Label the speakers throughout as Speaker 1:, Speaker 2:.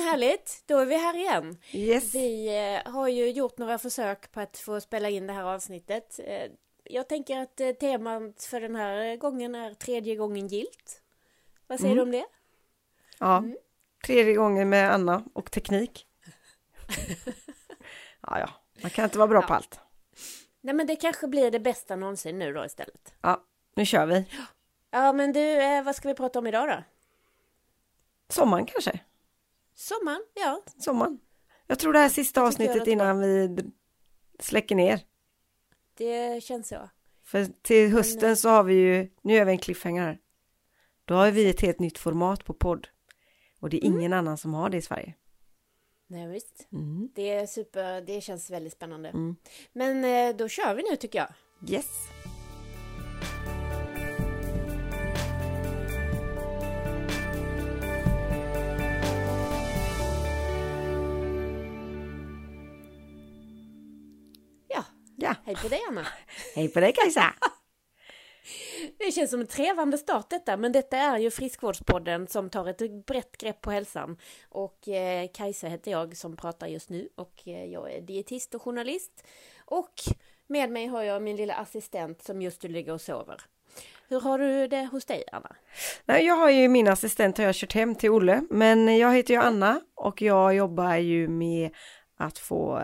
Speaker 1: men härligt, då är vi här igen.
Speaker 2: Yes.
Speaker 1: Vi eh, har ju gjort några försök på att få spela in det här avsnittet. Eh, jag tänker att eh, temat för den här gången är tredje gången gilt. Vad säger
Speaker 2: Mm.
Speaker 1: du om det?
Speaker 2: Ja,
Speaker 1: Mm.
Speaker 2: tredje gången med Anna och teknik. ja, ja, man kan inte vara bra
Speaker 1: Ja.
Speaker 2: på allt.
Speaker 1: Nej men det kanske blir det bästa någonsin nu då istället.
Speaker 2: Ja, nu kör vi.
Speaker 1: Ja men du, vad ska vi prata om idag då?
Speaker 2: Sommaren kanske?
Speaker 1: Sommaren, ja.
Speaker 2: Sommaren. Jag tror det här är sista avsnittet innan vi släcker ner.
Speaker 1: Det känns så.
Speaker 2: För till hösten
Speaker 1: Men, eh,
Speaker 2: så har vi ju, nu gör vi en cliffhanger här. Då har vi ett helt nytt format på podd. Och det är
Speaker 1: Mm.
Speaker 2: ingen annan som har det i Sverige.
Speaker 1: Nej visst.
Speaker 2: Mm.
Speaker 1: Det är super, det känns väldigt spännande.
Speaker 2: Mm.
Speaker 1: Men eh, då kör vi nu tycker jag.
Speaker 2: Yes.
Speaker 1: Hej på dig Anna.
Speaker 2: hej på dig Kajsa!
Speaker 1: Det känns som en trevande start detta, men detta är ju Friskvårdspodden som tar ett brett grepp på hälsan. Och eh, Kajsa heter jag som pratar just nu och eh, jag är dietist och journalist. Och med mig har jag min lilla assistent som just nu ligger och sover. Hur har du det hos dig Anna?
Speaker 2: Nej, jag har ju min assistent har jag kört hem till Olle, men jag heter ju Anna och jag jobbar ju med att få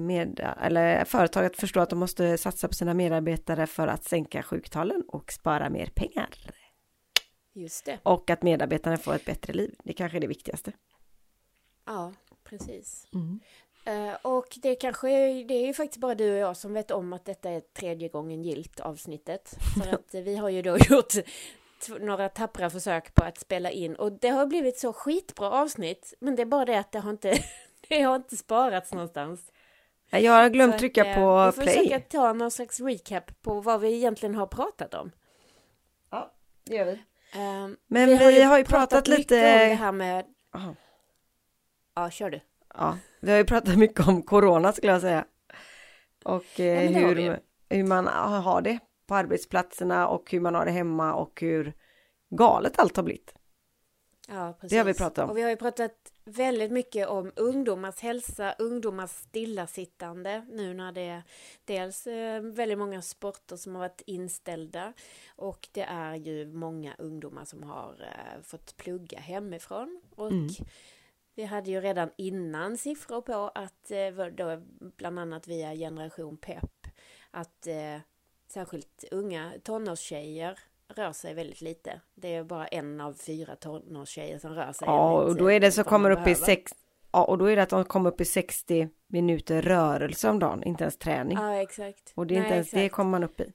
Speaker 2: med, eller företag att förstå att de måste satsa på sina medarbetare för att sänka sjuktalen och spara mer pengar.
Speaker 1: Just det.
Speaker 2: Och att medarbetarna får ett bättre liv. Det kanske är det viktigaste.
Speaker 1: Ja, precis.
Speaker 2: Mm.
Speaker 1: Eh, och det kanske det är ju faktiskt bara du och jag som vet om att detta är tredje gången gilt avsnittet. För att eh, vi har ju då gjort några tappra försök på att spela in och det har blivit så skitbra avsnitt. Men det är bara det att det har inte, det har inte sparats någonstans.
Speaker 2: Jag har glömt
Speaker 1: att,
Speaker 2: trycka
Speaker 1: eh,
Speaker 2: på
Speaker 1: Vi får försöka
Speaker 2: play.
Speaker 1: ta någon slags recap på vad vi egentligen har pratat om.
Speaker 2: Ja, det gör vi.
Speaker 1: Eh,
Speaker 2: Men vi har ju pratat
Speaker 1: mycket
Speaker 2: lite-
Speaker 1: om det här med...
Speaker 2: Aha.
Speaker 1: Ja, kör du.
Speaker 2: Ja, vi har ju pratat mycket om corona skulle jag säga. Och eh,
Speaker 1: det har
Speaker 2: hur,
Speaker 1: vi.
Speaker 2: hur man har det på arbetsplatserna och hur man har det hemma och hur galet allt har blivit.
Speaker 1: Ja, precis.
Speaker 2: Det har vi pratat om.
Speaker 1: Och vi har ju pratat väldigt mycket om ungdomars hälsa, ungdomars stillasittande nu när det är dels eh, väldigt många sporter som har varit inställda och det är ju många ungdomar som har eh, fått plugga hemifrån och
Speaker 2: Mm.
Speaker 1: vi hade ju redan innan siffror på att eh, då, bland annat via generation PEP att särskilt unga tonårstjejer rör sig väldigt lite. Det är bara en av fyra tonårstjejer som rör sig.
Speaker 2: Ja, och då är det så kommer upp i sex, ja, och då är det att de kommer upp i 60 minuter rörelse om dagen, inte ens träning.
Speaker 1: Ja, exakt.
Speaker 2: Och det är inte
Speaker 1: Nej,
Speaker 2: ens det
Speaker 1: exakt.
Speaker 2: kommer man upp i.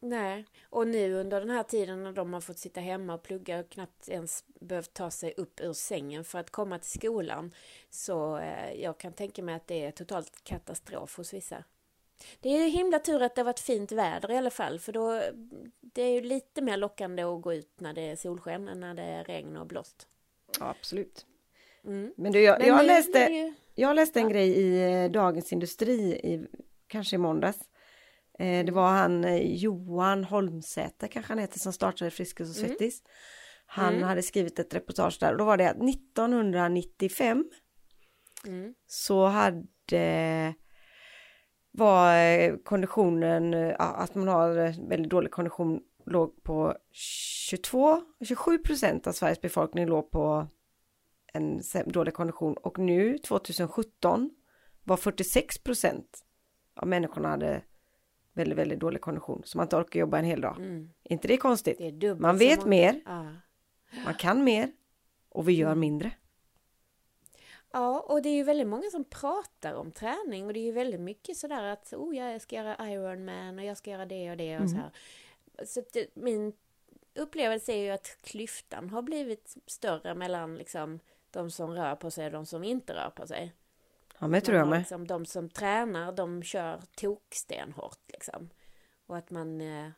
Speaker 1: Nej, och nu under den här tiden när de har fått sitta hemma och plugga och knappt ens behövt ta sig upp ur sängen för att komma till skolan så eh, jag kan tänka mig att det är totalt katastrof hos vissa. Det är himla tur att det har varit fint väder i alla fall för då det är ju lite mer lockande att gå ut när det är solsken än när det är regn och blåst.
Speaker 2: Ja, absolut.
Speaker 1: Mm.
Speaker 2: Men du, jag,
Speaker 1: Men
Speaker 2: jag
Speaker 1: nu
Speaker 2: läste,
Speaker 1: ju-
Speaker 2: Jag läste en
Speaker 1: Ja.
Speaker 2: grej i eh, Dagens Industri, i, kanske i måndags. Eh, det var han eh, Johan Holmsäter, kanske han heter, som startade Friskis och
Speaker 1: Mm.
Speaker 2: Svettis. Han
Speaker 1: Mm.
Speaker 2: hade skrivit ett reportage där och då var det att 1995
Speaker 1: Mm.
Speaker 2: så hade var eh, konditionen, eh, ja, att man har eh, väldigt dålig kondition låg på 22, 27 procent av Sveriges befolkning låg på en dålig kondition och nu 2017 var 46 procent av människorna hade väldigt, väldigt dålig kondition så man inte orkar jobba en hel dag.
Speaker 1: Mm.
Speaker 2: inte det konstigt?
Speaker 1: Det är
Speaker 2: Man vet mer,
Speaker 1: Ja.
Speaker 2: man kan mer och vi gör
Speaker 1: Mm.
Speaker 2: mindre.
Speaker 1: Ja, och det är ju väldigt många som pratar om träning och det är ju väldigt mycket sådär att oh, jag ska göra Ironman och jag ska göra det och det och
Speaker 2: Mm.
Speaker 1: så här. Så det, min upplevelse är ju att klyftan har blivit större mellan liksom de som rör på sig och de som inte rör på sig.
Speaker 2: Ja men tror jag med.
Speaker 1: Liksom, de som tränar, de kör tokstenhårt liksom. Och att man... eh,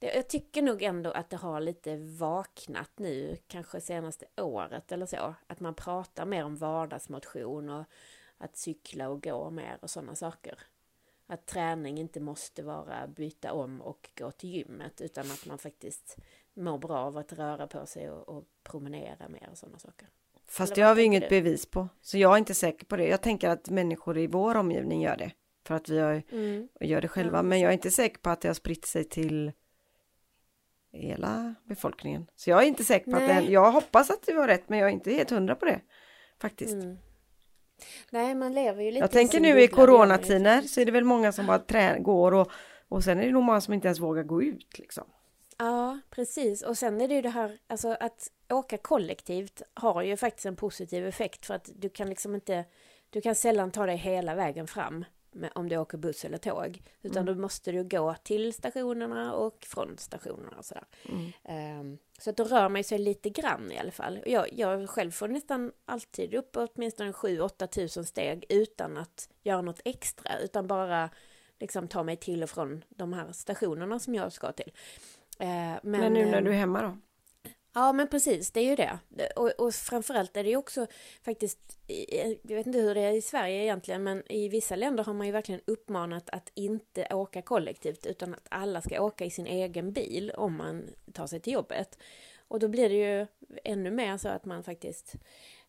Speaker 1: Det, jag tycker nog ändå att det har lite vaknat nu, kanske senaste året eller så. Att man pratar mer om vardagsmotion och att cykla och gå mer och sådana saker. Att träning inte måste vara byta om och gå till gymmet utan att man faktiskt mår bra av att röra på sig och, och promenera mer och sådana saker.
Speaker 2: Fast det har vi inget
Speaker 1: du?
Speaker 2: bevis på. Så jag är inte säker på det. Jag tänker att människor i vår omgivning gör det. För att vi har,
Speaker 1: Mm.
Speaker 2: gör det själva.
Speaker 1: Ja,
Speaker 2: Men jag är inte säker på att det har spritt sig till hela befolkningen. Så jag är inte säker på att
Speaker 1: Nej.
Speaker 2: det, jag hoppas att det var rätt men jag är inte helt hundra på det. Faktiskt.
Speaker 1: Mm. Nej, man lever ju lite
Speaker 2: Jag tänker nu i coronatider så är det väl många som bara trä, går och, och sen är det nog många som inte ens vågar gå ut liksom.
Speaker 1: Ja, precis. Och sen är det ju det här, alltså att åka kollektivt har ju faktiskt en positiv effekt för att du kan liksom inte, du kan sällan ta dig hela vägen fram med, om du åker buss eller tåg. Utan då måste du gå till stationerna och från stationerna och sådär. Ehm, så att då rör man sig lite grann i alla fall. Jag, jag själv får nästan alltid upp åtminstone 7-8 tusen steg utan att göra något extra, utan bara liksom ta mig till och från de här stationerna som jag ska till. Eh, Men,
Speaker 2: Men, nu när
Speaker 1: ehm,
Speaker 2: du är hemma då?
Speaker 1: Ja, men precis, det är ju det. Och, och framförallt är det ju också faktiskt, jag vet inte hur det är i Sverige egentligen, men i vissa länder har man ju verkligen uppmanat att inte åka kollektivt, utan att alla ska åka i sin egen bil om man tar sig till jobbet. Och då blir det ju ännu mer så att man faktiskt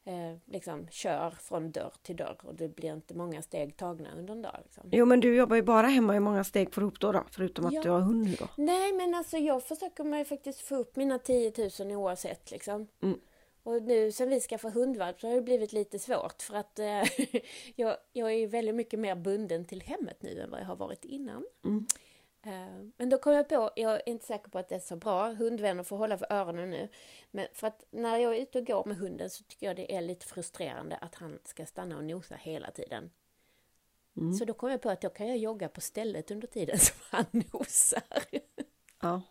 Speaker 1: eh, liksom kör från dörr till dörr och det blir inte många steg tagna under en dag. Liksom.
Speaker 2: Jo men du jobbar ju bara hemma, hur många steg får du upp då, då? Förutom att
Speaker 1: Ja.
Speaker 2: du har hund då?
Speaker 1: Nej, men alltså jag försöker mig faktiskt få upp mina 10 000 oavsett liksom.
Speaker 2: Mm.
Speaker 1: Och nu sen vi ska få hundvalp så har det blivit lite svårt för att eh, jag, jag är väldigt mycket mer bunden till hemmet nu än vad jag har varit innan.
Speaker 2: Mm.
Speaker 1: Eh, men då kom jag på, jag är inte säker på att det är så bra, hundvänner får hålla för öronen nu. Men för att när jag är ute och går med hunden så tycker jag det är lite frustrerande att han ska stanna och nosa hela tiden.
Speaker 2: Mm.
Speaker 1: Så då kom jag på att då kan jag jogga på stället under tiden som han nosar.
Speaker 2: Ja.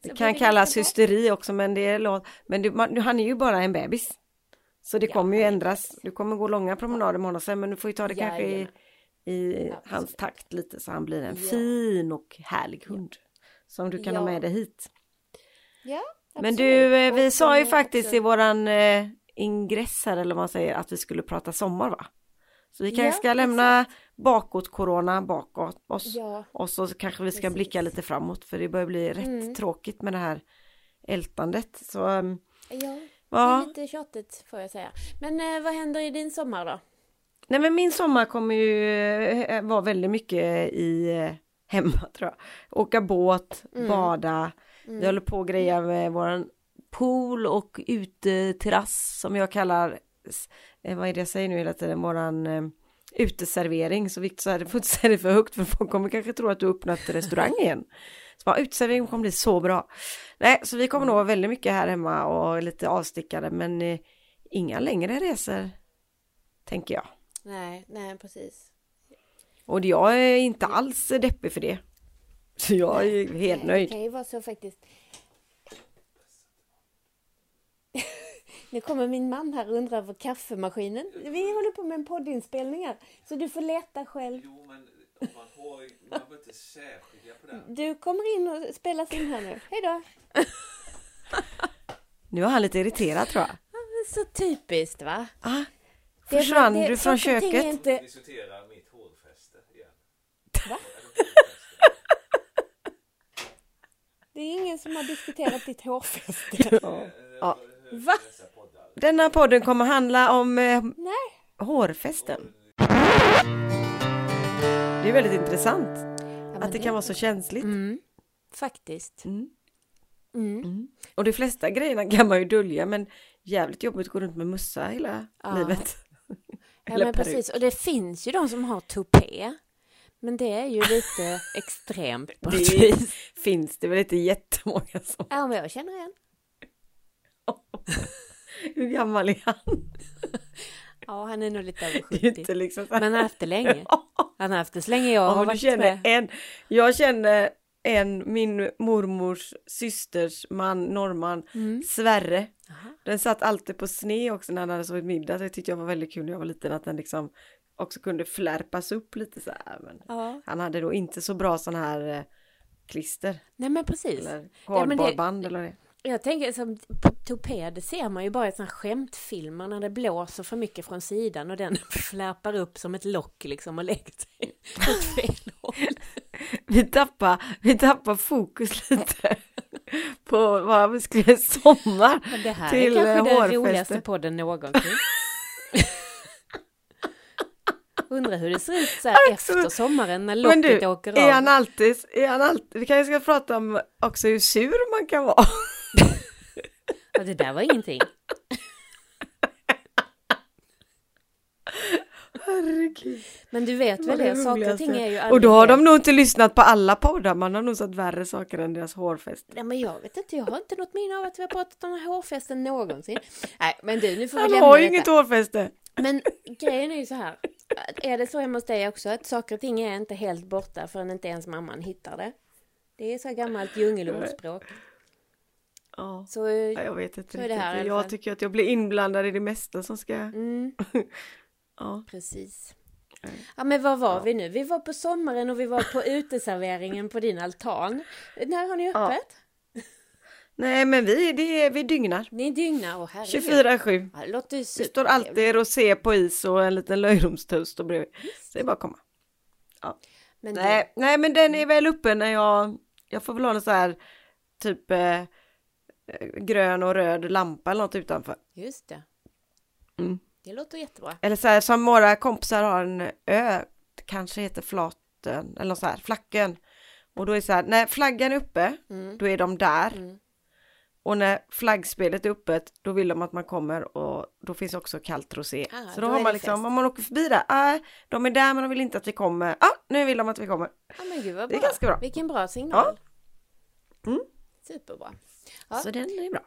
Speaker 2: Det
Speaker 1: Så
Speaker 2: kan kallas hysteri också men det är låt. Men du, man, han är ju bara en bebis. Så det
Speaker 1: Ja,
Speaker 2: kommer ju ändras. Du kommer gå långa promenader med honom sen men du får ju ta det kanske i,
Speaker 1: Jajamän.
Speaker 2: I
Speaker 1: Absolut.
Speaker 2: hans takt lite så han blir en
Speaker 1: Ja.
Speaker 2: fin och härlig hund. Som du kan ha
Speaker 1: Ja,
Speaker 2: med dig hit.
Speaker 1: Ja,
Speaker 2: Men
Speaker 1: absolut.
Speaker 2: du, eh, vi sa ju faktiskt
Speaker 1: också-
Speaker 2: i våran eh, ingress här eller vad man säger att vi skulle prata sommar va? Så vi kanske
Speaker 1: Ja,
Speaker 2: ska lämna bakåt corona bakåt oss.
Speaker 1: Ja,
Speaker 2: Och så kanske vi ska
Speaker 1: Precis.
Speaker 2: blicka lite framåt för det börjar bli rätt
Speaker 1: Mm.
Speaker 2: tråkigt med det här ältandet. Så um,
Speaker 1: ja, det är
Speaker 2: ja,
Speaker 1: lite tjatigt får jag säga. Men eh, vad händer i din sommar då?
Speaker 2: Nej men min sommar kommer ju eh, vara väldigt mycket i eh, hemma tror jag. Åka båt,
Speaker 1: Mm.
Speaker 2: bada. Vi håller på och grejer med våran pool och uteterrass som jag kallar, eh, vad är det jag säger nu hela tiden, våran uteservering. Så Victor sa, det får inte säga det för högt för folk kommer kanske tro att du har öppnat restaurang igen. Så bara, uteservering kommer bli så bra. Nej, så vi kommer nog vara väldigt mycket här hemma och lite avstickade men eh, inga längre resor tänker jag.
Speaker 1: Nej, nej precis.
Speaker 2: Och jag är inte alls deppig för det. Så jag är helt
Speaker 1: Nej, Det
Speaker 2: nöjd.
Speaker 1: kan ju vara så faktiskt. Nu kommer min man här och undrar över kaffemaskinen. Vi håller på med en poddinspelning här. Så du får leta själv.
Speaker 3: Jo, men om man har, man behöver inte särskilja på den.
Speaker 1: Du kommer in och spelas in här nu. Hej då!
Speaker 2: Nu är han lite irriterad tror jag.
Speaker 1: Så typiskt va?
Speaker 2: Ah,
Speaker 1: Det-
Speaker 2: försvann
Speaker 1: det-
Speaker 2: du från köket?
Speaker 1: Inte...
Speaker 3: Diskutera mitt hårfäste igen.
Speaker 1: Va? Det är ingen som har diskuterat ditt hårfäste.
Speaker 2: Ja.
Speaker 1: Va?
Speaker 2: Denna podden kommer handla om eh,
Speaker 1: Nej.
Speaker 2: hårfästen. Det är väldigt intressant
Speaker 1: Ja,
Speaker 2: att det kan vara så känsligt.
Speaker 1: Mm, faktiskt.
Speaker 2: Mm.
Speaker 1: Mm.
Speaker 2: Och de flesta grejerna kan man ju dölja men jävligt jobbigt att gå runt med mössa hela
Speaker 1: Ja.
Speaker 2: livet.
Speaker 1: Ja
Speaker 2: Eller
Speaker 1: men
Speaker 2: peruk.
Speaker 1: precis, och det finns ju de som har tupé. Men det är ju lite extremt på något
Speaker 2: Det
Speaker 1: vis.
Speaker 2: finns det väl inte jättemånga som...
Speaker 1: Ja men jag känner en.
Speaker 2: Hur gammal är han?
Speaker 1: Ja han är nog lite över
Speaker 2: Det är ju
Speaker 1: 70.
Speaker 2: inte liksom så
Speaker 1: Men han har haft det länge. Han har haft det så länge jag
Speaker 2: Ja,
Speaker 1: har
Speaker 2: men du
Speaker 1: varit
Speaker 2: känner
Speaker 1: med.
Speaker 2: en, jag känner en, min mormors systers man, norrman,
Speaker 1: Mm.
Speaker 2: Sverre.
Speaker 1: Aha.
Speaker 2: Den satt alltid på sne också när han hade sovit middag. Så det tyckte jag var väldigt kul när jag var liten att den liksom också kunde flärpas upp lite så här. Men
Speaker 1: Ja,
Speaker 2: han hade då inte så bra sån här eh, klister
Speaker 1: nej men precis.
Speaker 2: eller
Speaker 1: Ja,
Speaker 2: kardborreband eller det.
Speaker 1: Jag tänker som tupé, det ser man ju bara i sådana skämtfilmer när det blåser för mycket från sidan och den flärpar upp som ett lock liksom och lägger sig åt fel håll.
Speaker 2: Vi tappar, vi tappar fokus lite. på vad vi i sommar.
Speaker 1: Men det här
Speaker 2: Till,
Speaker 1: är kanske
Speaker 2: eh,
Speaker 1: den roligaste podden någonsin. Undrar hur det ser ut så här
Speaker 2: Alltså,
Speaker 1: efter sommaren när locket
Speaker 2: du,
Speaker 1: åker
Speaker 2: är
Speaker 1: av.
Speaker 2: han alltid, är han alltid, vi kanske ska prata om också hur sur man kan vara.
Speaker 1: Ja, det där var ingenting.
Speaker 2: Herregud.
Speaker 1: Men du vet väl
Speaker 2: Det
Speaker 1: det, saker och ting är ju aldrig
Speaker 2: Och då har de nog inte lyssnat på alla poddar, man har nog satt värre saker än deras hårfäste.
Speaker 1: Nej men jag vet inte, jag har inte något minne av att vi har pratat om den här hårfästen någonsin. Nej men du, nu får vi
Speaker 2: Han
Speaker 1: lämna
Speaker 2: har ju inget hårfäste.
Speaker 1: Men grejen är ju så här, är det så hemma hos dig också att saker och ting är inte helt borta förrän inte ens mamman hittar det? Det är så här gammalt djungelordspråk.
Speaker 2: Ja,
Speaker 1: Så,
Speaker 2: ja, jag vet inte
Speaker 1: Så är det här i
Speaker 2: riktigt.
Speaker 1: fall.
Speaker 2: Jag tycker att jag blir inblandad i det mesta som ska...
Speaker 1: mm,
Speaker 2: Ja.
Speaker 1: precis.
Speaker 2: Mm.
Speaker 1: Ja men var var
Speaker 2: Ja.
Speaker 1: vi nu? Vi var på sommaren och vi var på uteserveringen på din altan. När har ni
Speaker 2: Ja.
Speaker 1: öppet?
Speaker 2: Nej men vi, det är, vi dygnar.
Speaker 1: Ni dygnar, herregud.
Speaker 2: 24-7.
Speaker 1: Ja, det låter ju
Speaker 2: Det står alltid rosé på is och en liten löjromstoast och bredvid. Så det är bara att komma.
Speaker 1: Men
Speaker 2: Nej, nej men den är väl uppe när jag, jag får väl ha en så här typ eh, eh, grön och röd lampa eller något utanför.
Speaker 1: Just det.
Speaker 2: Mm.
Speaker 1: Det låter jättebra.
Speaker 2: Eller så här som våra kompisar har en ö, kanske heter flaten eller så här, flacken. Och då är det så här, när flaggan är uppe,
Speaker 1: Mm.
Speaker 2: då är de där.
Speaker 1: Mm.
Speaker 2: Och när flaggspelet är öppet, då vill de att man kommer och då finns också kallt rosé.
Speaker 1: Ah,
Speaker 2: så
Speaker 1: då
Speaker 2: då, har man liksom,
Speaker 1: fest.
Speaker 2: om man åker förbi där, äh, de är där men de vill inte att vi kommer. Ja, ah, nu vill de att vi kommer.
Speaker 1: Ja men gud vad
Speaker 2: Det är
Speaker 1: bra.
Speaker 2: ganska bra.
Speaker 1: Vilken bra signal.
Speaker 2: Mm.
Speaker 1: Superbra. Ja.
Speaker 2: Så den är bra.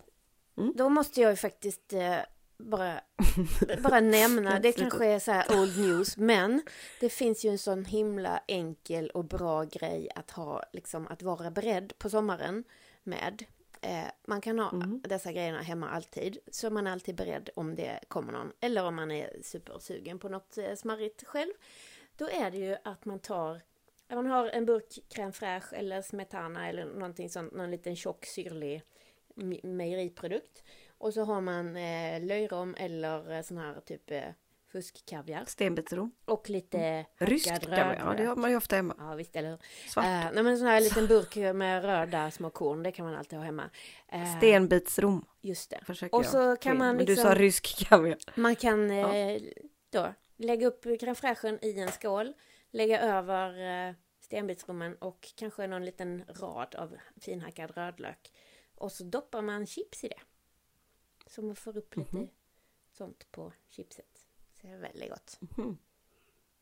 Speaker 1: Då måste jag ju faktiskt eh, bara, bara nämna, det kanske är så här old news, men det finns ju en sån himla enkel och bra grej att ha, liksom att vara beredd på sommaren med. Eh, man kan ha dessa grejerna hemma alltid, så är man alltid beredd om det kommer någon, eller om man är supersugen på något eh, smarrigt själv. Då är det ju att man tar man har en burk crème fraîche eller smetana eller någonting sånt, någon liten tjock syrlig me- mejeriprodukt. Och så har man eh, löjrom eller eh, sån här typ eh, fuskkaviar.
Speaker 2: Stenbitsrom.
Speaker 1: Och lite
Speaker 2: Rysk
Speaker 1: hackad
Speaker 2: kaviar, ja det har man ju ofta hemma.
Speaker 1: Ja visst, eller hur?
Speaker 2: Svart.
Speaker 1: Eh, nej men en sån här liten burk med röda små korn, det kan man alltid ha hemma. Eh,
Speaker 2: Stenbitsrom
Speaker 1: Just det.
Speaker 2: försöker
Speaker 1: Och
Speaker 2: jag
Speaker 1: så
Speaker 2: få
Speaker 1: kan man
Speaker 2: Men du
Speaker 1: liksom-
Speaker 2: sa rysk kaviar.
Speaker 1: Man kan eh, då lägga upp crème i en skål, lägga över eh, stenbitsrommen och kanske någon liten rad av finhackad rödlök. Och så doppar man chips i det. Så man får upp lite
Speaker 2: Mhm.
Speaker 1: sånt på chipset. Så det är väldigt gott.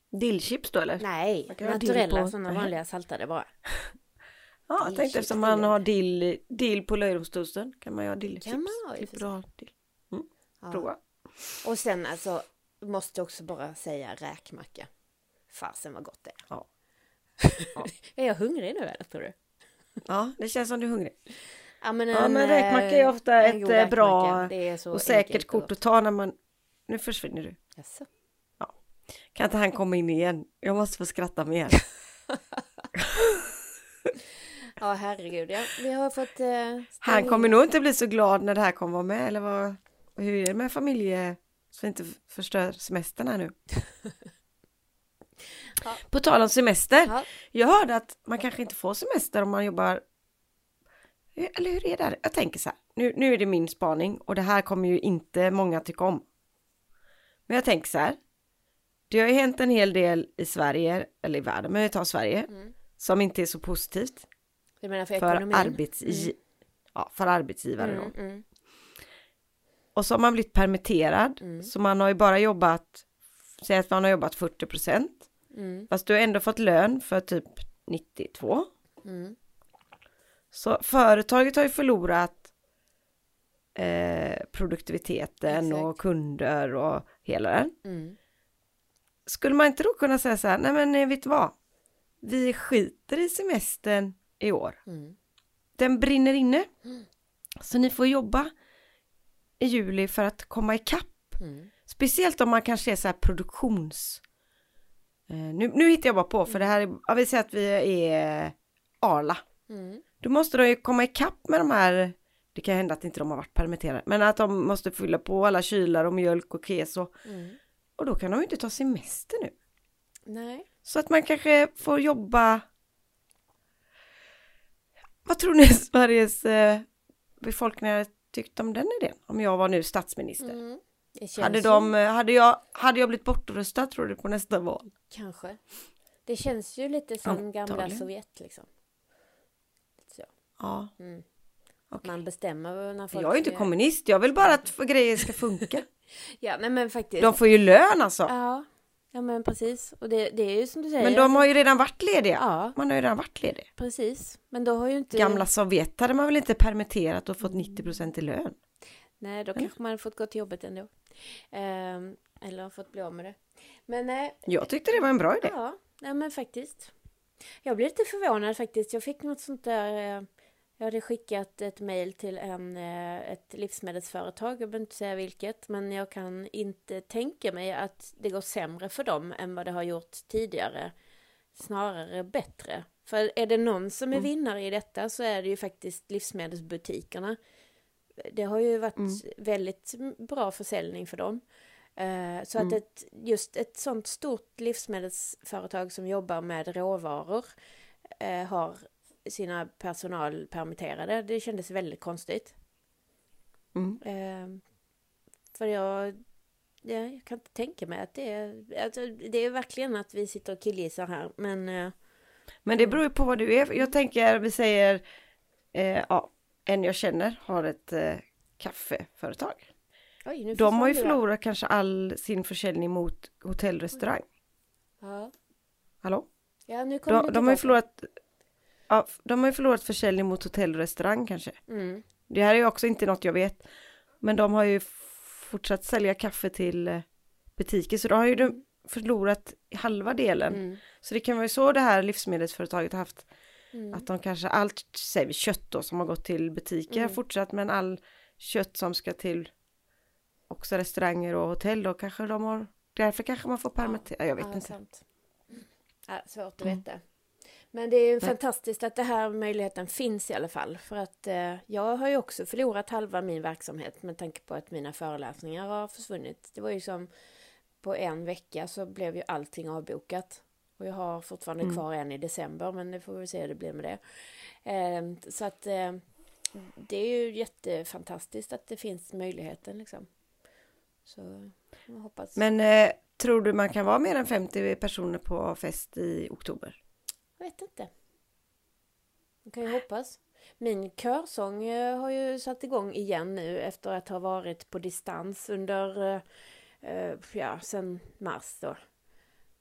Speaker 2: Dillchips då eller?
Speaker 1: Nej, naturella
Speaker 2: på-
Speaker 1: sådana vanliga saltade bara.
Speaker 2: Ja, jag tänkte eftersom man
Speaker 1: det.
Speaker 2: har dill, dill på löjromstoasten kan man ju ha dillchips.
Speaker 1: Kan man ha, i och för
Speaker 2: Slipper du ha dill.
Speaker 1: Ja.
Speaker 2: Prova.
Speaker 1: Och sen alltså, måste också bara säga räkmacka. Fasen vad gott det är.
Speaker 2: Ja.
Speaker 1: är jag hungrig nu eller tror du?
Speaker 2: Ja, det känns som du är hungrig.
Speaker 1: Ja men,
Speaker 2: Ja,
Speaker 1: en,
Speaker 2: men
Speaker 1: eh,
Speaker 2: räkmacka är ofta
Speaker 1: en
Speaker 2: ett, eh, bra Och säkert kort att ta när man... Nu försvinner du.
Speaker 1: Jaså?
Speaker 2: Kan inte han komma in igen? Jag måste få skratta mer.
Speaker 1: Ja herregud, ja. vi har fått... Eh,
Speaker 2: Han kommer nog inte bli så glad när det här kommer vara med, eller vad? Hur är det med familje... Så vi inte förstör semestern här nu.
Speaker 1: Ja.
Speaker 2: På tal om semester.
Speaker 1: Ja,
Speaker 2: Jag hörde att man kanske inte får semester om man jobbar... Eller hur är det? Jag tänker så här. Nu, nu är det min spaning och det här kommer ju inte många tycka om. Men jag tänker så här. Det har ju hänt en hel del i Sverige, eller i världen, men vi tar Sverige,
Speaker 1: Mm.
Speaker 2: som inte är så positivt
Speaker 1: du menar för,
Speaker 2: för,
Speaker 1: ekonomin?
Speaker 2: arbetsgi- ja, för arbetsgivare.
Speaker 1: Mm,
Speaker 2: Då.
Speaker 1: mm,
Speaker 2: Och så har man blivit permitterad,
Speaker 1: Mm.
Speaker 2: så man har ju bara jobbat, säg att man har jobbat 40 procent,
Speaker 1: mm,
Speaker 2: fast du har ändå fått lön för typ 92.
Speaker 1: Mm.
Speaker 2: Så företaget har ju förlorat eh, produktiviteten
Speaker 1: Exakt.
Speaker 2: och kunder och hela den.
Speaker 1: Mm.
Speaker 2: Skulle man inte då kunna säga så här, nej men eh, vet du vad? Vi skiter i semestern i år.
Speaker 1: Mm.
Speaker 2: Den brinner inne.
Speaker 1: Mm.
Speaker 2: Så ni får jobba i juli för att komma ikapp.
Speaker 1: Mm.
Speaker 2: Speciellt om man kanske är så här produktions... Eh, nu, nu hittar jag bara på för det här är, jag vill säga att vi är Arla.
Speaker 1: Mm.
Speaker 2: Då måste de ju komma ikapp med de här, det kan hända att inte de har varit permitterade, men att de måste fylla på alla kylar och mjölk och keso.
Speaker 1: Mm.
Speaker 2: Och då kan de ju inte ta semester nu.
Speaker 1: Nej.
Speaker 2: Så att man kanske får jobba vad tror ni Sveriges eh, befolkning hade tyckt om den idén? Om jag var nu statsminister.
Speaker 1: Mm.
Speaker 2: Hade, de, eh, hade, jag, hade jag blivit bortröstad tror du på nästa val?
Speaker 1: Kanske. Det känns ju lite som gamla
Speaker 2: Antagligen.
Speaker 1: Sovjet liksom.
Speaker 2: Ja.
Speaker 1: Mm.
Speaker 2: Okej.
Speaker 1: Man bestämmer när folk...
Speaker 2: Jag är inte kommunist, jag vill bara att grejer ska funka.
Speaker 1: Ja, nej men faktiskt.
Speaker 2: De får ju lön alltså.
Speaker 1: Ja, ja men precis. Och det, det är ju som du säger.
Speaker 2: Men de har ju redan varit lediga.
Speaker 1: Ja,
Speaker 2: Man har ju redan varit ledig.
Speaker 1: precis. Men då har ju inte...
Speaker 2: Gamla Sovjet hade man väl inte permitterat och fått 90% i lön?
Speaker 1: Nej, då kanske man hade fått gå till jobbet ändå. Ehm, eller fått bli av med det. Men nej,
Speaker 2: Jag tyckte det var en bra idé.
Speaker 1: ja, nej men faktiskt. Jag blev lite förvånad faktiskt. Jag fick något sånt där... Jag hade skickat ett mejl till en, eh, ett livsmedelsföretag, jag behöver inte säga vilket, men jag kan inte tänka mig att det går sämre för dem än vad det har gjort tidigare. Snarare bättre. För är det någon som är
Speaker 2: Mm.
Speaker 1: vinnare i detta så är det ju faktiskt livsmedelsbutikerna. Det har ju varit
Speaker 2: Mm.
Speaker 1: väldigt bra försäljning för dem. Eh, Så att
Speaker 2: Mm.
Speaker 1: ett, just ett sånt stort livsmedelsföretag som jobbar med råvaror eh, har sina personal permitterade. Det kändes väldigt konstigt.
Speaker 2: Mm.
Speaker 1: Eh, För jag, ja, jag kan inte tänka mig att det är... Alltså, det är verkligen att vi sitter och killgissar här, men... eh,
Speaker 2: Men det beror ju på vad du är. Jag tänker, vi säger, eh, ja, en jag känner har ett eh, kaffeföretag.
Speaker 1: Oj,
Speaker 2: De har ju förlorat kanske all sin försäljning mot hotellrestaurang.
Speaker 1: Ja,
Speaker 2: Hallå?
Speaker 1: ja nu kommer
Speaker 2: De, de har ju förlorat, ja, de har ju förlorat försäljning mot hotell och restaurang kanske.
Speaker 1: Mm.
Speaker 2: Det här är ju också inte något jag vet. Men de har ju fortsatt sälja kaffe till eh, butiker så då har ju de förlorat halva delen.
Speaker 1: Mm.
Speaker 2: Så det kan vara så det här livsmedelsföretaget har haft
Speaker 1: Mm.
Speaker 2: att de kanske allt, säger vi kött då som har gått till butiker har
Speaker 1: Mm.
Speaker 2: fortsatt men all kött som ska till också restauranger och hotell då kanske de har därför kanske man får permittera, jag vet
Speaker 1: ja,
Speaker 2: inte.
Speaker 1: Sant. Ja, svårt att veta. Men det är ju fantastiskt att den här möjligheten finns i alla fall. För att eh, jag har ju också förlorat halva min verksamhet med tanke på att mina föreläsningar har försvunnit. Det var ju som på en vecka så blev ju allting avbokat. Och jag har fortfarande
Speaker 2: Mm.
Speaker 1: kvar en i december men det får vi se hur det blir med det. Eh, så att eh, det är ju jättefantastiskt att det finns möjligheten liksom. Så jag hoppas.
Speaker 2: Men eh, tror du man kan vara mer än 50 personer på fest i oktober?
Speaker 1: Vet inte. Man kan ju hoppas. Min körsång eh, har ju satt igång igen nu efter att ha varit på distans under, eh, eh, ja, sen mars då.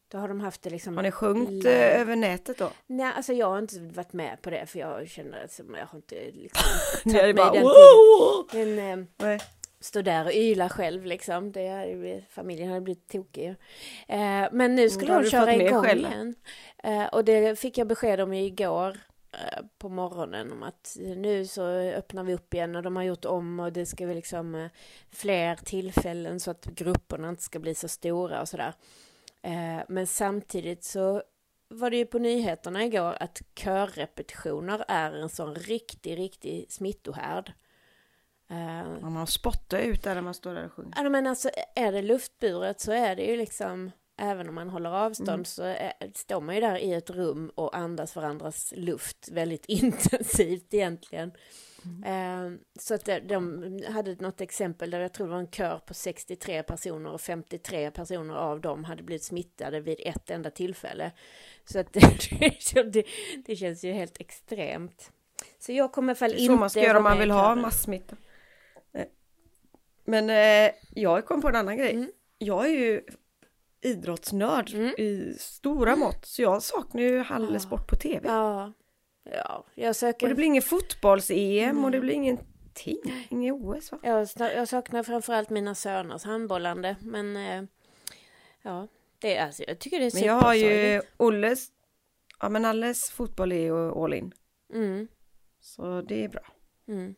Speaker 1: Då har de haft det liksom...
Speaker 2: Har ni sjungit över nätet då?
Speaker 1: Nej, alltså jag har inte varit med på det för jag känner att jag har inte liksom
Speaker 2: Ni är
Speaker 1: tagit mig
Speaker 2: bara.
Speaker 1: Men eh,
Speaker 2: Nej.
Speaker 1: Stå där och yla själv liksom. Det hade, familjen hade blivit tokig. Eh, men nu skulle hon köra igång
Speaker 2: skälla.
Speaker 1: igen. Eh, och det fick jag besked om igår eh, på morgonen om att nu så öppnar vi upp igen och de har gjort om och det ska bli liksom eh, fler tillfällen så att grupperna inte ska bli så stora och sådär. Eh, men samtidigt så var det ju på nyheterna igår att körrepetitioner är en sån riktig, riktig smittohärd.
Speaker 2: Om man spottar ut där när man står där och sjunger.
Speaker 1: Ja, men alltså är det luftburet så är det ju liksom, även om man håller avstånd
Speaker 2: Mm.
Speaker 1: så är, står man ju där i ett rum och andas varandras luft väldigt intensivt egentligen. Eh, så att de, de hade något exempel där jag tror det var en kör på 63 personer och 53 personer av dem hade blivit smittade vid ett enda tillfälle. Så att det, det, känns ju helt extremt. Så jag kommer fall
Speaker 2: Det är
Speaker 1: inte
Speaker 2: så man ska göra om man vill ha massmitta. Men eh, jag kom på en annan grej.
Speaker 1: Mm.
Speaker 2: Jag är ju idrottsnörd
Speaker 1: Mm.
Speaker 2: i stora mått. Så jag saknar ju Halle
Speaker 1: Ja.
Speaker 2: På tv.
Speaker 1: Ja, ja, jag söker...
Speaker 2: Och det blir ingen fotbolls-EM och det blir ingenting. Inget OS va?
Speaker 1: Jag, jag saknar framförallt mina söners handbollande, men eh, ja, det är, alltså, jag tycker det är
Speaker 2: Men jag har ju. Olles, ja men Alles fotboll är ju all in.
Speaker 1: Mm,
Speaker 2: Så det är bra.
Speaker 1: mm.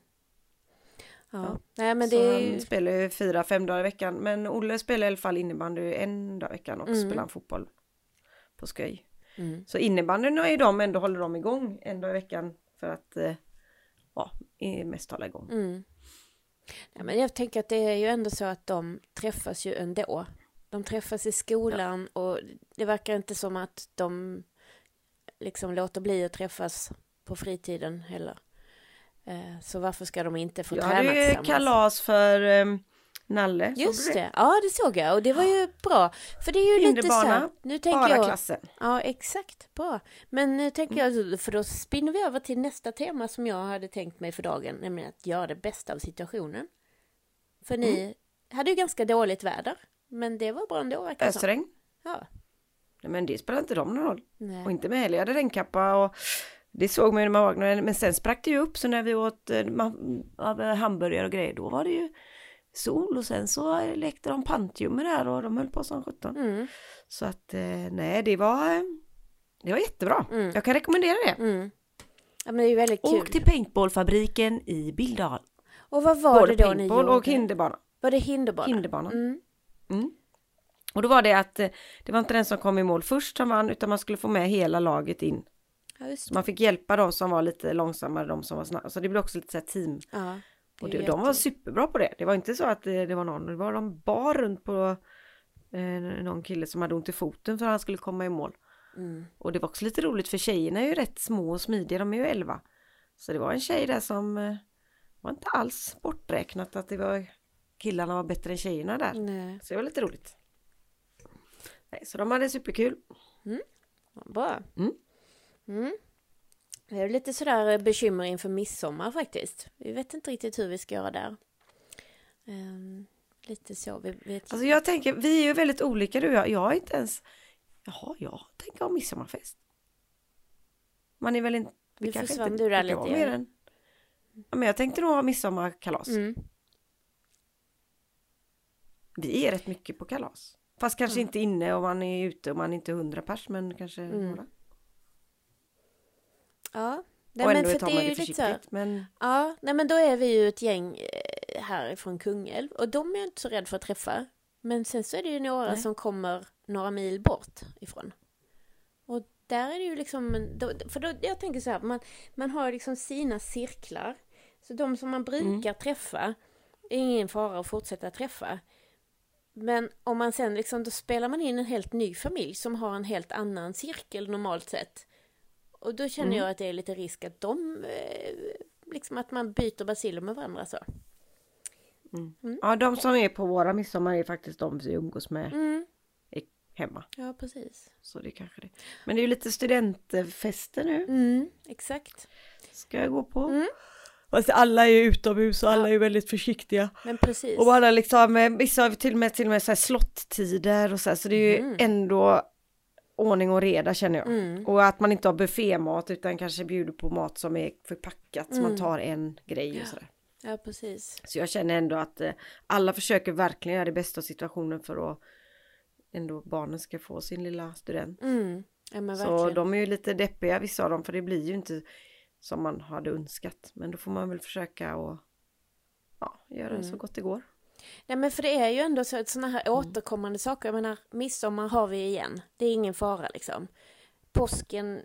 Speaker 1: Ja.
Speaker 2: Ja,
Speaker 1: nej men
Speaker 2: så
Speaker 1: det
Speaker 2: han spelar ju fyra, fem dagar i veckan. Men Olle spelar i alla fall innebandy en dag i veckan och
Speaker 1: Mm.
Speaker 2: spelar han fotboll på skoj.
Speaker 1: Mm,
Speaker 2: Så innebandyn är de ändå håller de igång en dag i veckan för att eh, ja, mest hålla igång.
Speaker 1: mm. Ja, men jag tänker att det är ju ändå så att de träffas ju ändå. De träffas i skolan och det verkar inte som att de liksom låter bli att träffas på fritiden heller. Eh, Så varför ska de inte få
Speaker 2: Jag
Speaker 1: träna
Speaker 2: hade ju
Speaker 1: tillsammans?
Speaker 2: kalas för um, Nalle.
Speaker 1: Just
Speaker 2: du
Speaker 1: det, ja det såg jag och det var ju bra. För det är ju lite så här, nu tänker
Speaker 2: Bara
Speaker 1: jag,
Speaker 2: klassen.
Speaker 1: ja exakt, bra. Men nu tänker
Speaker 2: Mm.
Speaker 1: jag, för då spinner vi över till nästa tema som jag hade tänkt mig för dagen, nämligen att göra det bästa av situationen. För ni
Speaker 2: Mm.
Speaker 1: hade ju ganska dåligt väder, men det var bra ändå verkar det.
Speaker 2: Ösregn.
Speaker 1: Ja,
Speaker 2: Nej, men det spelar inte dem någon roll. Och
Speaker 1: nej.
Speaker 2: inte med heller. Jag hade regnkappa och det såg man ju när man vaknade. Men sen sprack det ju upp så när vi åt eh, ma- av, eh, hamburgare och grejer då var det ju sol och sen så lekte de pantjummer där och de höll på som sjutton.
Speaker 1: Mm,
Speaker 2: Så att eh, nej det var det var jättebra.
Speaker 1: Mm.
Speaker 2: Jag kan rekommendera det.
Speaker 1: mm. Ja men det är ju väldigt kul.
Speaker 2: Åk till paintballfabriken i Bildal.
Speaker 1: Och vad var
Speaker 2: Både
Speaker 1: det då ni
Speaker 2: paintball
Speaker 1: gjorde?
Speaker 2: och hinderbana.
Speaker 1: Var det hinderbana?
Speaker 2: Hinderbana.
Speaker 1: Mm.
Speaker 2: Mm. Och då var det att det var inte den som kom i mål först som vann utan man skulle få med hela laget in.
Speaker 1: Ja, just det.
Speaker 2: man fick hjälpa de som var lite långsammare, de som var snabba. Så det blev också lite så här team.
Speaker 1: Ja,
Speaker 2: Och det, de var superbra på det. Det var inte så att det, det var någon, det var de bar runt på eh, någon kille som hade ont i foten för att han skulle komma i mål.
Speaker 1: Mm.
Speaker 2: Och det var också lite roligt för tjejerna är ju rätt små och smidiga, de är ju 11. Så det var en tjej där som eh, var inte alls borträknat att det var killarna var bättre än tjejerna där.
Speaker 1: Nej,
Speaker 2: Så det var lite roligt. Nej, så de hade superkul.
Speaker 1: vad bra.
Speaker 2: Mm.
Speaker 1: Mm. Det är lite sådär bekymmer inför midsommar faktiskt. Vi vet inte riktigt hur vi ska göra där. Ehm, lite så. Vi vet...
Speaker 2: Alltså jag tänker, vi är ju väldigt olika du och jag. Jag är inte ens, jaha, jag tänker ha midsommarfest. Man är väl inte, vi
Speaker 1: Nu försvann
Speaker 2: inte
Speaker 1: du där lite,
Speaker 2: mer än, ja, men jag tänkte nog ha midsommarkalas.
Speaker 1: mm.
Speaker 2: Vi är rätt mycket på kalas. Fast kanske inte inne och man är ute och man är inte hundra pers men kanske
Speaker 1: Mm.
Speaker 2: några.
Speaker 1: Ja.
Speaker 2: och
Speaker 1: Nej, men för det är ju lite så här.
Speaker 2: Men
Speaker 1: Ja, nej men då är vi ju ett gäng eh, härifrån Kungälv och de är jag inte så rädd för att träffa. Men sen så är det ju några
Speaker 2: Nej.
Speaker 1: som kommer några mil bort ifrån. Och där är det ju liksom, då, för då, jag tänker så här, man, man har liksom sina cirklar. Så de som man brukar träffa är ingen fara att fortsätta träffa. Men om man sen liksom, då spelar man in en helt ny familj som har en helt annan cirkel normalt sett. Och då känner
Speaker 2: Mm.
Speaker 1: jag att det är lite risk att de, eh, liksom att man byter basiller med varandra så.
Speaker 2: ja, de som är på våra midsommar är faktiskt de vi umgås med
Speaker 1: Mm,
Speaker 2: hemma.
Speaker 1: ja precis.
Speaker 2: Så det kanske det. Men det är ju lite studentfester nu.
Speaker 1: Mm, exakt.
Speaker 2: Ska jag gå på.
Speaker 1: Mm.
Speaker 2: Fast alla är ju utomhus och alla är väldigt försiktiga.
Speaker 1: Men precis.
Speaker 2: Och bara liksom, eh, vissa har till och med, till och med så här slottider och så här, så det är ju
Speaker 1: Mm.
Speaker 2: ändå ordning och reda känner jag.
Speaker 1: Mm.
Speaker 2: Och att man inte har buffémat utan kanske bjuder på mat som är förpackat så man
Speaker 1: Mm.
Speaker 2: tar en grej och sådär.
Speaker 1: Ja, precis.
Speaker 2: Så jag känner ändå att eh, alla försöker verkligen göra det bästa av situationen för att ändå barnen ska få sin lilla student.
Speaker 1: Mm. Ja,
Speaker 2: Så de är ju lite deppiga vissa av dem för det blir ju inte som man hade önskat. Men då får man väl försöka och ja, göra det så
Speaker 1: Mm.
Speaker 2: gott det går.
Speaker 1: Nej men för det är ju ändå så att sådana här återkommande saker, jag menar midsommar har vi igen, det är ingen fara liksom. Påsken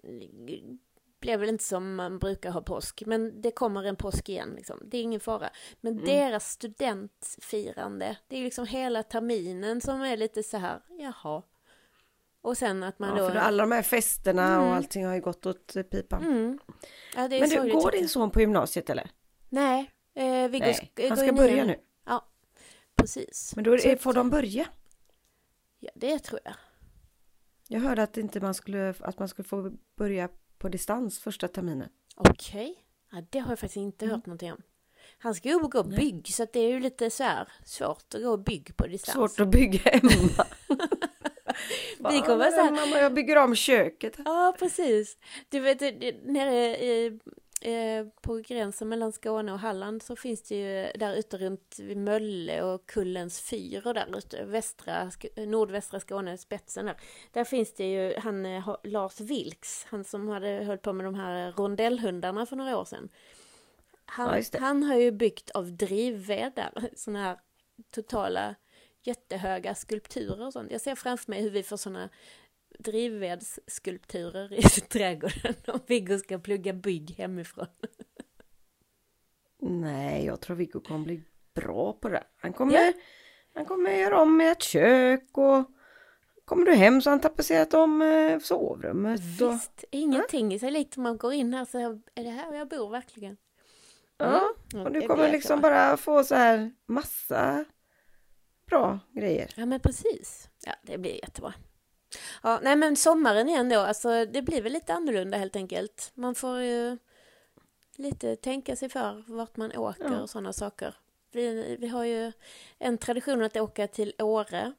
Speaker 1: blev väl inte som man brukar ha påsk, men det kommer en påsk igen liksom. Det är ingen fara. Men
Speaker 2: Mm.
Speaker 1: deras studentfirande, det är liksom hela terminen som är lite så här, jaha. Och sen att man
Speaker 2: Ja,
Speaker 1: då...
Speaker 2: för alla de här festerna
Speaker 1: Mm.
Speaker 2: och allting har ju gått åt eh, pipan.
Speaker 1: Mm. Ja,
Speaker 2: Men du, går din son på gymnasiet eller?
Speaker 1: Nej, eh, Viggo
Speaker 2: Nej, han
Speaker 1: går
Speaker 2: ska
Speaker 1: i
Speaker 2: börja nu.
Speaker 1: Precis.
Speaker 2: Men då är får de börja?
Speaker 1: Ja, det tror jag.
Speaker 2: Jag hörde att inte man skulle, att man skulle få börja på distans första terminen.
Speaker 1: Okej. Ja, det har jag faktiskt inte hört någonting om. Han ska ju gå
Speaker 2: Mm. Nej.
Speaker 1: bygg så det är ju lite så här svårt att gå bygg på distans.
Speaker 2: Svårt att bygga hemma.
Speaker 1: Vi kommer så här-
Speaker 2: Mamma, jag bygger om köket.
Speaker 1: Ja, precis. Du vet, nere i, eh, på gränsen mellan Skåne och Halland så finns det ju där ute runt vid Mölle och Kullens fyr och där ute, västra, nordvästra Skåne, spetsen där. Där finns det ju han eh, Lars Vilks, han som hade hållit på med de här rondellhundarna för några år sedan.
Speaker 2: Ja,
Speaker 1: Han,
Speaker 2: det.
Speaker 1: han har ju byggt av drivved där, sådana här totala jättehöga skulpturer och sånt. Jag ser framför mig hur vi får sådana drivvedsskulpturer i trädgården om Viggo ska plugga bygg hemifrån.
Speaker 2: Nej, jag tror Viggo kommer bli bra på det. Han kommer,
Speaker 1: Ja.
Speaker 2: han kommer göra om ett kök och kommer du hem så har han tapetserat om eh, sovrummet. Och,
Speaker 1: Visst, ingenting är sig likt om man går in här så är det här jag bor verkligen.
Speaker 2: ja,
Speaker 1: Mm,
Speaker 2: och du kommer liksom bara få så här massa bra grejer.
Speaker 1: Ja men precis. Ja det blir jättebra. Ja nej men sommaren igen då, alltså det blir väl lite annorlunda helt enkelt. Man får ju lite tänka sig för vart man åker
Speaker 2: Ja.
Speaker 1: och sådana saker. Vi, vi har ju en tradition att åka till Åre.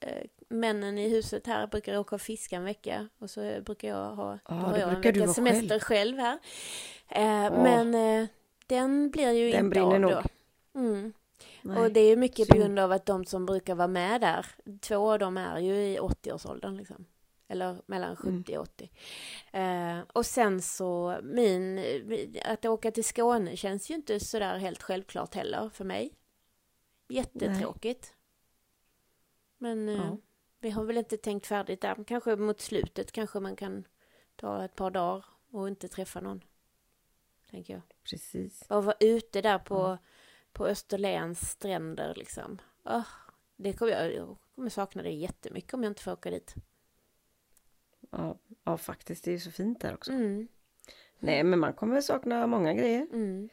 Speaker 1: Eh, Männen i huset här brukar åka och fiska en vecka och så brukar jag ha,
Speaker 2: Ja,
Speaker 1: då har jag en
Speaker 2: vara
Speaker 1: semester själv, här. Eh,
Speaker 2: Åh.
Speaker 1: Men eh, den blir ju
Speaker 2: Den
Speaker 1: inte av
Speaker 2: nog.
Speaker 1: då. Mm.
Speaker 2: Nej.
Speaker 1: Och det är ju mycket på
Speaker 2: Synd.
Speaker 1: grund av att de som brukar vara med där, två av dem är ju i 80-årsåldern liksom. Eller mellan 70 och 80. Eh, och sen så, min, att åka till Skåne känns ju inte sådär helt självklart heller för mig. Jättetråkigt. Men eh,
Speaker 2: Ja.
Speaker 1: vi har väl inte tänkt färdigt där. Kanske mot slutet kanske man kan ta ett par dagar och inte träffa någon. Tänker jag.
Speaker 2: Precis.
Speaker 1: Och vara ute där på, på Österlens stränder liksom. Åh, det kommer jag, jag kommer sakna det jättemycket om jag inte får åka dit.
Speaker 2: Ja, ja, faktiskt. Det är ju så fint där också.
Speaker 1: Mm,
Speaker 2: Nej, men man kommer sakna många grejer.
Speaker 1: mm,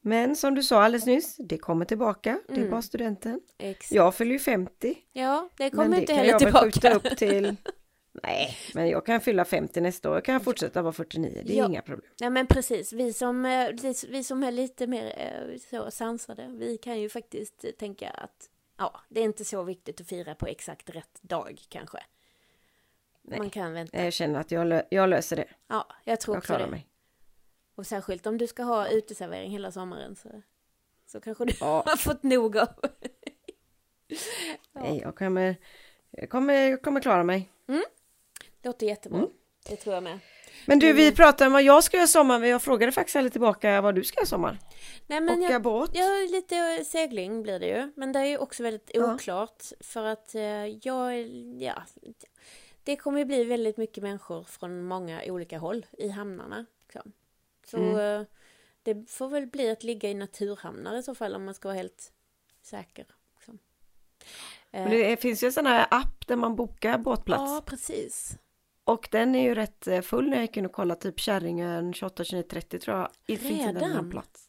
Speaker 2: Men som du sa alldeles nyss, det kommer tillbaka. Det är
Speaker 1: Mm.
Speaker 2: bara studenten.
Speaker 1: exakt.
Speaker 2: Jag fyller ju 50.
Speaker 1: Ja, det
Speaker 2: Men
Speaker 1: kommer
Speaker 2: det
Speaker 1: inte
Speaker 2: kan
Speaker 1: heller
Speaker 2: jag väl
Speaker 1: tillbaka.
Speaker 2: skjuta upp till... Nej, men jag kan fylla 50 nästa år. Jag kan fortsätta vara 49. Det är
Speaker 1: Ja.
Speaker 2: inga problem.
Speaker 1: Nej men precis, vi som, eh, vi som är lite mer eh, så sansade, vi kan ju faktiskt eh, tänka att ja, det är inte så viktigt att fira på exakt rätt dag kanske.
Speaker 2: Nej.
Speaker 1: Man kan vänta.
Speaker 2: Jag känner att jag, lö- jag löser det.
Speaker 1: Ja, jag tror
Speaker 2: Jag
Speaker 1: också det.
Speaker 2: mig.
Speaker 1: Och särskilt om du ska ha uteservering hela sommaren så, så kanske du
Speaker 2: Ja.
Speaker 1: har fått nog av. Ja.
Speaker 2: Nej, jag kommer, jag kommer, jag kommer klara mig.
Speaker 1: Låter jättebra.
Speaker 2: Mm.
Speaker 1: Det tror jag med.
Speaker 2: Men du, vi pratade om vad jag ska göra i sommar, men jag frågade faktiskt aldrig tillbaka vad du ska göra i sommar.
Speaker 1: Nej men
Speaker 2: Åka
Speaker 1: jag,
Speaker 2: båt?
Speaker 1: ja, lite segling blir det ju. Men det är ju också väldigt
Speaker 2: Ja.
Speaker 1: oklart. För att eh, jag, ja. Det kommer ju bli väldigt mycket människor från många olika håll i hamnarna. Liksom. Så
Speaker 2: Mm.
Speaker 1: eh, det får väl bli att ligga i naturhamnar i så fall om man ska vara helt säker. Liksom. Eh,
Speaker 2: Men det finns ju en sån här app där man bokar båtplats.
Speaker 1: ja, precis.
Speaker 2: Och den är ju rätt eh, full när jag gick in och kollade, typ Kärringön 28, 29, 30 tror jag. Det finns inte
Speaker 1: Redan?
Speaker 2: någon plats.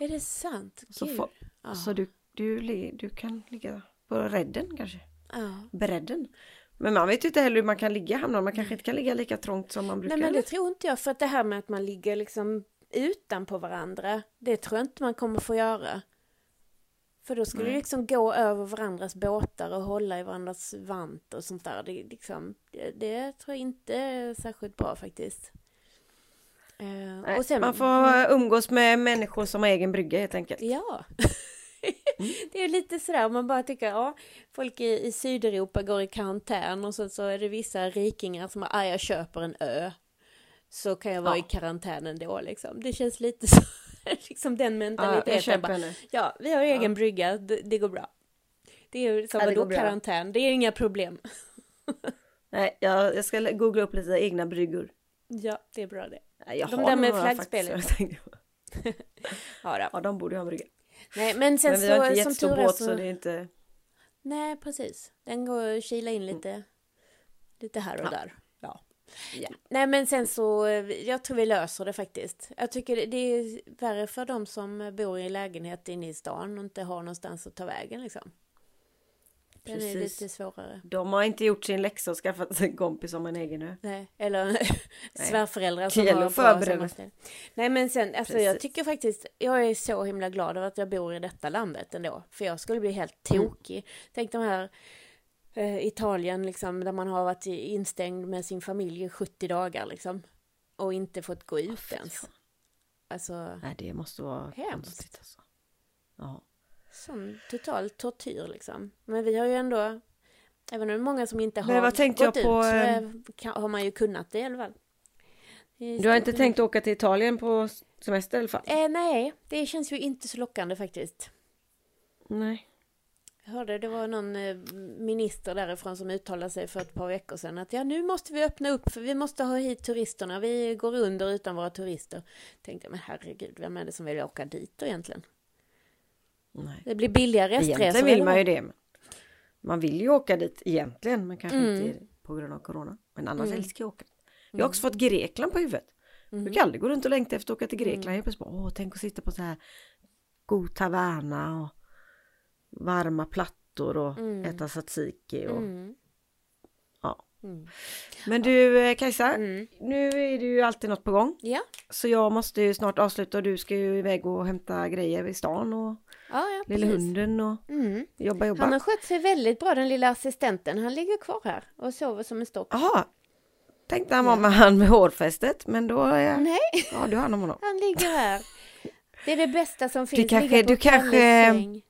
Speaker 1: Är det sant?
Speaker 2: Så, få,
Speaker 1: Ja.
Speaker 2: så du, du, du kan ligga på redden kanske?
Speaker 1: Ja.
Speaker 2: Bredden. Men man vet ju inte heller hur man kan ligga i hamnar. Man kanske inte kan ligga lika trångt som man brukar.
Speaker 1: Nej men det tror inte jag för att det här med att man ligger liksom utanpå varandra det tror jag inte man kommer få göra. För då skulle
Speaker 2: Nej.
Speaker 1: det liksom gå över varandras båtar och hålla i varandras vant och sånt där. Det, liksom, det, det tror jag inte är särskilt bra faktiskt. Och sen,
Speaker 2: Man får umgås med människor som har egen brygga helt enkelt.
Speaker 1: Ja.
Speaker 2: Mm.
Speaker 1: det är lite sådär, man bara tycker, ja, folk i, i Sydeuropa går i karantän och så, så är det vissa rikingar som har, ah, jag köper en ö. Så kan jag vara
Speaker 2: Ja.
Speaker 1: i karantän ändå liksom. Det känns lite så, liksom den
Speaker 2: Ja,
Speaker 1: mentaliteten.
Speaker 2: jag köper
Speaker 1: bara, ja, vi har egen brygga, det, det går bra. Det är ju som
Speaker 2: Ja, bra.
Speaker 1: karantän, det är inga problem.
Speaker 2: Nej, jag, jag ska googla upp lite egna bryggor.
Speaker 1: Ja, det är bra det.
Speaker 2: Nej, jag
Speaker 1: De
Speaker 2: har
Speaker 1: där med flaggspelet.
Speaker 2: faktiskt.
Speaker 1: Ja, då.
Speaker 2: Ja, de borde ha en brygga.
Speaker 1: Nej, men sen
Speaker 2: Men vi har
Speaker 1: så,
Speaker 2: inte
Speaker 1: som
Speaker 2: jättestor båt
Speaker 1: så...
Speaker 2: så det är inte...
Speaker 1: Nej, precis. Den går att kila in lite, lite här och
Speaker 2: Ja.
Speaker 1: där. Ja. Nej, men sen så, eh, jag tror vi löser det faktiskt. Jag tycker det, är värre för de som bor i lägenhet inne i stan och inte har någonstans att ta vägen liksom. Den är
Speaker 2: Precis.
Speaker 1: lite svårare.
Speaker 2: De har inte gjort sin läxa och skaffat sig en kompis som en egen ö.
Speaker 1: Nej, eller svärföräldrar som har
Speaker 2: förbereda
Speaker 1: sommarställe. Nej men sen, alltså jag
Speaker 2: Precis.
Speaker 1: tycker faktiskt, jag är så himla glad över att jag bor i detta landet ändå. För jag skulle bli helt
Speaker 2: Mm.
Speaker 1: tokig. Tänk de här eh, Italien liksom, där man har varit instängd med sin familj i 70 dagar liksom. Och inte fått gå ut
Speaker 2: fy
Speaker 1: ens. Alltså,
Speaker 2: Nej, det måste vara
Speaker 1: Hemskt.
Speaker 2: konstigt alltså. Ja.
Speaker 1: sån total tortyr liksom. Men vi har ju ändå, även om det är många som inte
Speaker 2: Men
Speaker 1: har
Speaker 2: vad tänkte
Speaker 1: gått
Speaker 2: jag på,
Speaker 1: ut, så
Speaker 2: eh,
Speaker 1: eh, kan, har man ju kunnat det i alla fall.
Speaker 2: Du har inte tänkt åka till Italien på semester i alla fall?
Speaker 1: Eh, nej, det känns ju inte så lockande faktiskt.
Speaker 2: Nej.
Speaker 1: Jag hörde det var någon eh, minister därifrån som uttalade sig för ett par veckor sedan att ja nu måste vi öppna upp för vi måste ha hit turisterna. Vi går under utan våra turister. Tänkte men herregud, vem är det som vill åka dit då egentligen?
Speaker 2: Nej.
Speaker 1: Det blir billiga restresor.
Speaker 2: Egentligen vill man ju det. Man vill ju åka dit egentligen men kanske
Speaker 1: Mm.
Speaker 2: inte på grund av corona. Men annars
Speaker 1: Mm.
Speaker 2: älskar jag att åka. Jag har också fått Grekland på huvudet. Jag
Speaker 1: Mm.
Speaker 2: brukar aldrig gå runt och längta efter att åka till Grekland. Jag plötsligt bara, åh tänk att sitta på så här god taverna och varma plattor och
Speaker 1: Mm.
Speaker 2: äta tzatziki. Och...
Speaker 1: Mm.
Speaker 2: Ja.
Speaker 1: Mm.
Speaker 2: Men du eh, Kajsa,
Speaker 1: Mm.
Speaker 2: nu är det ju alltid något på gång.
Speaker 1: Ja,
Speaker 2: Så jag måste ju snart avsluta och du ska ju iväg och hämta grejer i stan och
Speaker 1: ja, ja
Speaker 2: lilla
Speaker 1: precis.
Speaker 2: hunden och
Speaker 1: Mm.
Speaker 2: jobba jobba.
Speaker 1: Han har skött sig väldigt bra den lilla assistenten. Han ligger kvar här och sover som en stock.
Speaker 2: Jaha, tänkte han var med han med hårfästet men då är jag...
Speaker 1: Nej,
Speaker 2: Ja, du har hand om honom.
Speaker 1: han ligger här. Det är det bästa som finns.
Speaker 2: kanske-
Speaker 1: ligga på
Speaker 2: du kanske-
Speaker 1: säng.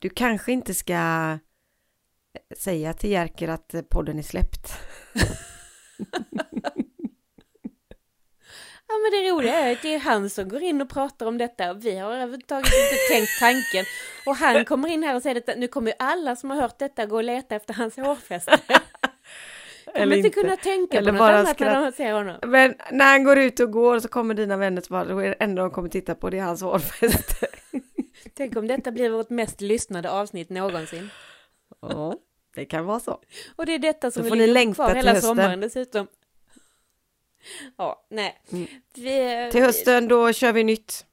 Speaker 2: Du kanske inte ska säga till Jerker att eh, podden är släppt.
Speaker 1: Ja men det roliga är att det är han som går in och pratar om detta och vi har överhuvudtaget inte tänkt tanken. Och han kommer in här och säger detta, nu kommer ju alla som har hört detta gå och leta efter hans hårfäste. Kommer inte kunna tänka
Speaker 2: Eller
Speaker 1: på något annat
Speaker 2: skratt.
Speaker 1: när de ser honom.
Speaker 2: Men när han går ut och går så kommer dina vänner så bara, det enda de kommer titta på det är hans hårfäste.
Speaker 1: Tänk om detta blir vårt mest lyssnade avsnitt någonsin.
Speaker 2: Ja, det kan vara så.
Speaker 1: Och det är detta som
Speaker 2: Då
Speaker 1: vi
Speaker 2: får ni längta till
Speaker 1: hela
Speaker 2: hösten.
Speaker 1: sommaren dessutom. Ja, nej.
Speaker 2: Mm.
Speaker 1: Vi,
Speaker 2: Till hösten då kör vi nytt.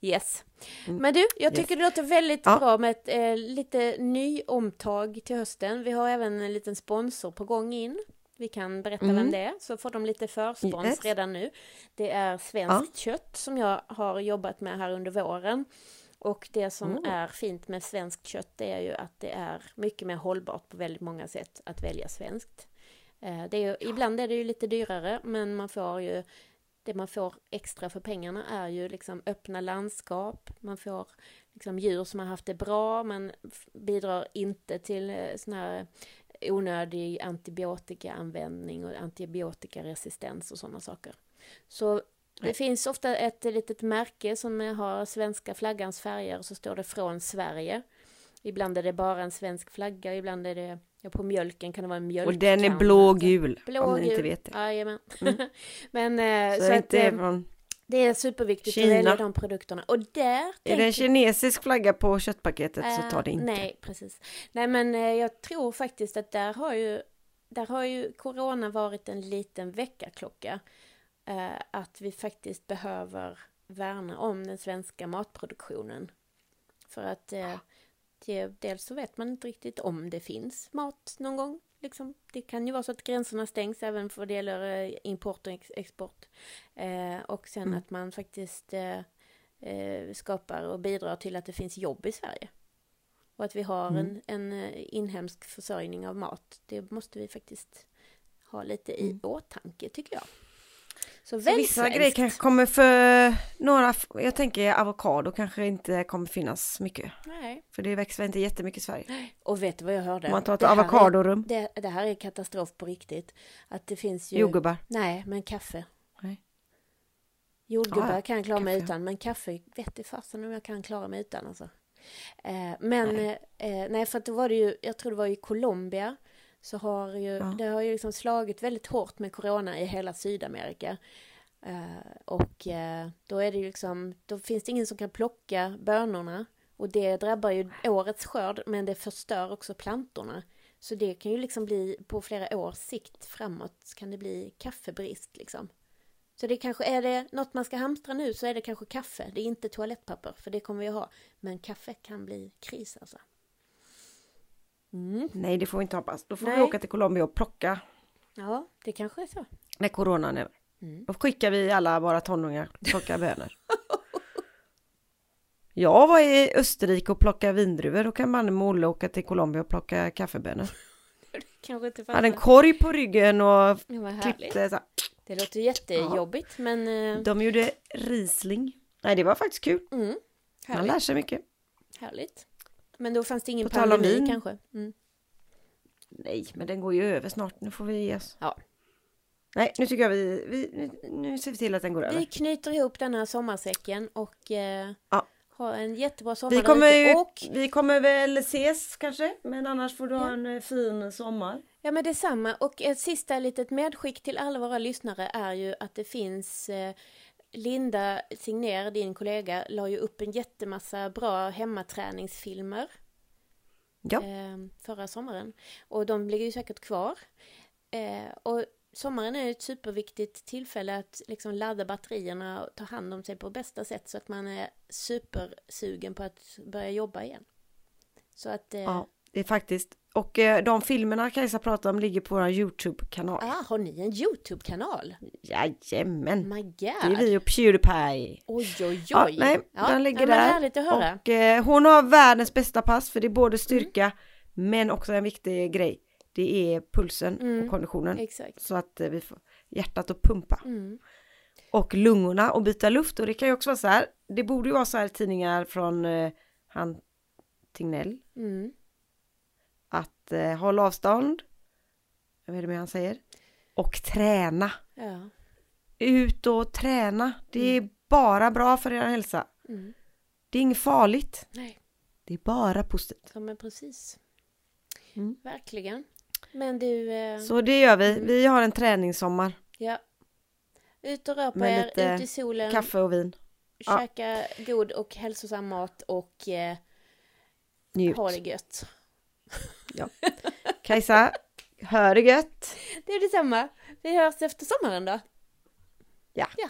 Speaker 1: Yes.
Speaker 2: Mm.
Speaker 1: Men du, jag
Speaker 2: Yes.
Speaker 1: tycker det låter väldigt
Speaker 2: Ja.
Speaker 1: bra med ett eh, lite ny omtag till hösten. Vi har även en liten sponsor på gång in. Vi kan berätta
Speaker 2: Mm.
Speaker 1: vem det är, så får de lite förspons
Speaker 2: Yes.
Speaker 1: redan nu. Det är svenskt kött som jag har jobbat med här under våren. Och det som
Speaker 2: Mm.
Speaker 1: är fint med svenskt kött det är ju att det är mycket mer hållbart på väldigt många sätt att välja svenskt. Eh, Det är ju, ibland är det ju lite dyrare men man får ju det man får extra för pengarna är ju liksom öppna landskap, man får liksom djur som har haft det bra, man bidrar inte till eh, sån här onödig antibiotikaanvändning och antibiotikaresistens och sådana saker. Så det
Speaker 2: Nej.
Speaker 1: finns ofta ett litet märke som har svenska flaggans färger och så står det från Sverige. Ibland är det bara en svensk flagga, ibland är det, ja på mjölken kan det vara en
Speaker 2: Och
Speaker 1: mjölkkanna.
Speaker 2: den är blågul,
Speaker 1: Blå
Speaker 2: om ni inte
Speaker 1: gul.
Speaker 2: vet det.
Speaker 1: Jajamän.
Speaker 2: Mm.
Speaker 1: Men eh,
Speaker 2: Så,
Speaker 1: så, att,
Speaker 2: inte är
Speaker 1: eh,
Speaker 2: från...
Speaker 1: det är superviktigt
Speaker 2: Kina.
Speaker 1: att välja de produkterna. Och där
Speaker 2: Är det en kinesisk flagga på köttpaketet så
Speaker 1: Eh,
Speaker 2: ta det inte.
Speaker 1: Nej, precis. Nej, men eh, jag tror faktiskt att där har ju, där har ju corona varit en liten väckarklocka. Eh, att vi faktiskt behöver värna om den svenska matproduktionen. För att eh, det, dels så vet man inte riktigt om det finns mat någon gång. Liksom. Det kan ju vara så att gränserna stängs även för det gäller eh, import och ex- export. Eh, och sen
Speaker 2: Mm.
Speaker 1: att man faktiskt eh, eh, skapar och bidrar till att det finns jobb i Sverige. Och att vi har
Speaker 2: Mm.
Speaker 1: en, en eh, inhemsk försörjning av mat. Det måste vi faktiskt ha lite i
Speaker 2: Mm.
Speaker 1: åtanke tycker jag. Så,
Speaker 2: Så vissa
Speaker 1: svenskt.
Speaker 2: grejer kanske kommer för några, jag tänker avokado kanske inte kommer finnas mycket.
Speaker 1: Nej.
Speaker 2: För det växer inte jättemycket i Sverige.
Speaker 1: Och vet du vad jag hörde?
Speaker 2: Om man tar ett
Speaker 1: Det här är-
Speaker 2: avokadorum,
Speaker 1: Det, det här är katastrof på riktigt. Att det finns ju...
Speaker 2: jordgubbar.
Speaker 1: Nej, men kaffe.
Speaker 2: Nej.
Speaker 1: Jordgubbar
Speaker 2: Ah, ja,
Speaker 1: kan jag klara mig
Speaker 2: kaffe.
Speaker 1: utan, men kaffe vet i fasen om jag kan klara mig utan alltså. Eh, men,
Speaker 2: nej.
Speaker 1: Eh, nej, för att då var det ju, jag tror det var i Colombia, så har ju,
Speaker 2: Ja.
Speaker 1: det har ju liksom slagit väldigt hårt med corona i hela Sydamerika. Eh, och eh, då är det ju liksom, då finns det ingen som kan plocka bönorna. Och det drabbar ju årets skörd, men det förstör också plantorna. Så det kan ju liksom bli, på flera års sikt framåt, kan det bli kaffebrist liksom. Så det kanske är det något man ska hamstra nu så är det kanske kaffe. Det är inte toalettpapper, för det kommer vi att ha. Men kaffe kan bli kris alltså. Mm.
Speaker 2: Nej, det får vi inte hoppas. Då får vi
Speaker 1: Nej.
Speaker 2: åka till Colombia och plocka
Speaker 1: Ja, det kanske är så.
Speaker 2: när coronan är.
Speaker 1: Mm.
Speaker 2: Då skickar vi alla våra tonåringar och plockar bönor. Jag var i Österrike och plockade vindruvor. Då kan man med Olle åka till Colombia och plocka kaffebönor.
Speaker 1: Kanske inte
Speaker 2: Jag hade en korg på ryggen och
Speaker 1: Ja,
Speaker 2: klippte så här.
Speaker 1: Det låter jättejobbigt, men... eh,
Speaker 2: De gjorde Riesling. Nej, det var faktiskt kul.
Speaker 1: Mm,
Speaker 2: Man lär sig mycket.
Speaker 1: härligt. Men då fanns det ingen pandemi kanske? Mm.
Speaker 2: Nej, men den går ju över snart. Nu får vi ge oss.
Speaker 1: Ja.
Speaker 2: Nej, nu tycker jag vi, vi nu, nu ser vi till att den går
Speaker 1: Vi
Speaker 2: över.
Speaker 1: knyter ihop den här sommarsäcken och eh,
Speaker 2: Ja.
Speaker 1: har en jättebra sommar
Speaker 2: Vi kommer, ju,
Speaker 1: Och
Speaker 2: vi kommer väl ses kanske, men annars får du ha
Speaker 1: Ja.
Speaker 2: en eh, fin sommar.
Speaker 1: Ja men detsamma och ett sista litet medskick till alla våra lyssnare är ju att det finns eh, Linda Signer, din kollega, la ju upp en jättemassa bra hemmaträningsfilmer.
Speaker 2: Ja.
Speaker 1: eh, förra sommaren. Och de ligger ju säkert kvar. Eh, och sommaren är ett superviktigt tillfälle att liksom ladda batterierna och ta hand om sig på bästa sätt så att man är supersugen på att börja jobba igen. Så att, eh,
Speaker 2: Ja, det är faktiskt. Och eh, de filmerna Kajsa pratar om ligger på vår YouTube-kanal.
Speaker 1: ah, har ni en YouTube-kanal?
Speaker 2: Jajamän.
Speaker 1: My god!
Speaker 2: Det är vi och Pewdiepie.
Speaker 1: Oj, oj, oj!
Speaker 2: Ja, nej, den ligger
Speaker 1: men
Speaker 2: där. Och eh, hon har världens bästa pass för det är både styrka
Speaker 1: Mm.
Speaker 2: men också en viktig grej. Det är pulsen
Speaker 1: Mm.
Speaker 2: och konditionen.
Speaker 1: Exakt.
Speaker 2: Så att eh, vi får hjärtat att pumpa.
Speaker 1: Mm.
Speaker 2: Och lungorna och byta luft. Och det kan ju också vara så här. Det borde ju vara så här tidningar från eh, han Tegnell.
Speaker 1: Mm.
Speaker 2: Att eh, hålla avstånd. Jag vet inte vad han säger. Och träna.
Speaker 1: Ja.
Speaker 2: Ut och träna. Det är bara bra för er hälsa.
Speaker 1: Mm.
Speaker 2: Det är inget farligt.
Speaker 1: Nej,
Speaker 2: Det är bara positivt.
Speaker 1: ja, men precis.
Speaker 2: Mm.
Speaker 1: Verkligen. Men du, eh,
Speaker 2: Så det gör vi.
Speaker 1: Mm.
Speaker 2: Vi har en träningssommar.
Speaker 1: ja. Ut och rör på
Speaker 2: Med
Speaker 1: er,
Speaker 2: lite
Speaker 1: ut i solen,
Speaker 2: Kaffe och vin. ja.
Speaker 1: käka god och hälsosam mat och eh,
Speaker 2: Njut.
Speaker 1: ha det gött.
Speaker 2: Kajsa, hör det gött.
Speaker 1: Det är detsamma. Vi hörs efter sommaren då.
Speaker 2: Ja.
Speaker 1: Ja,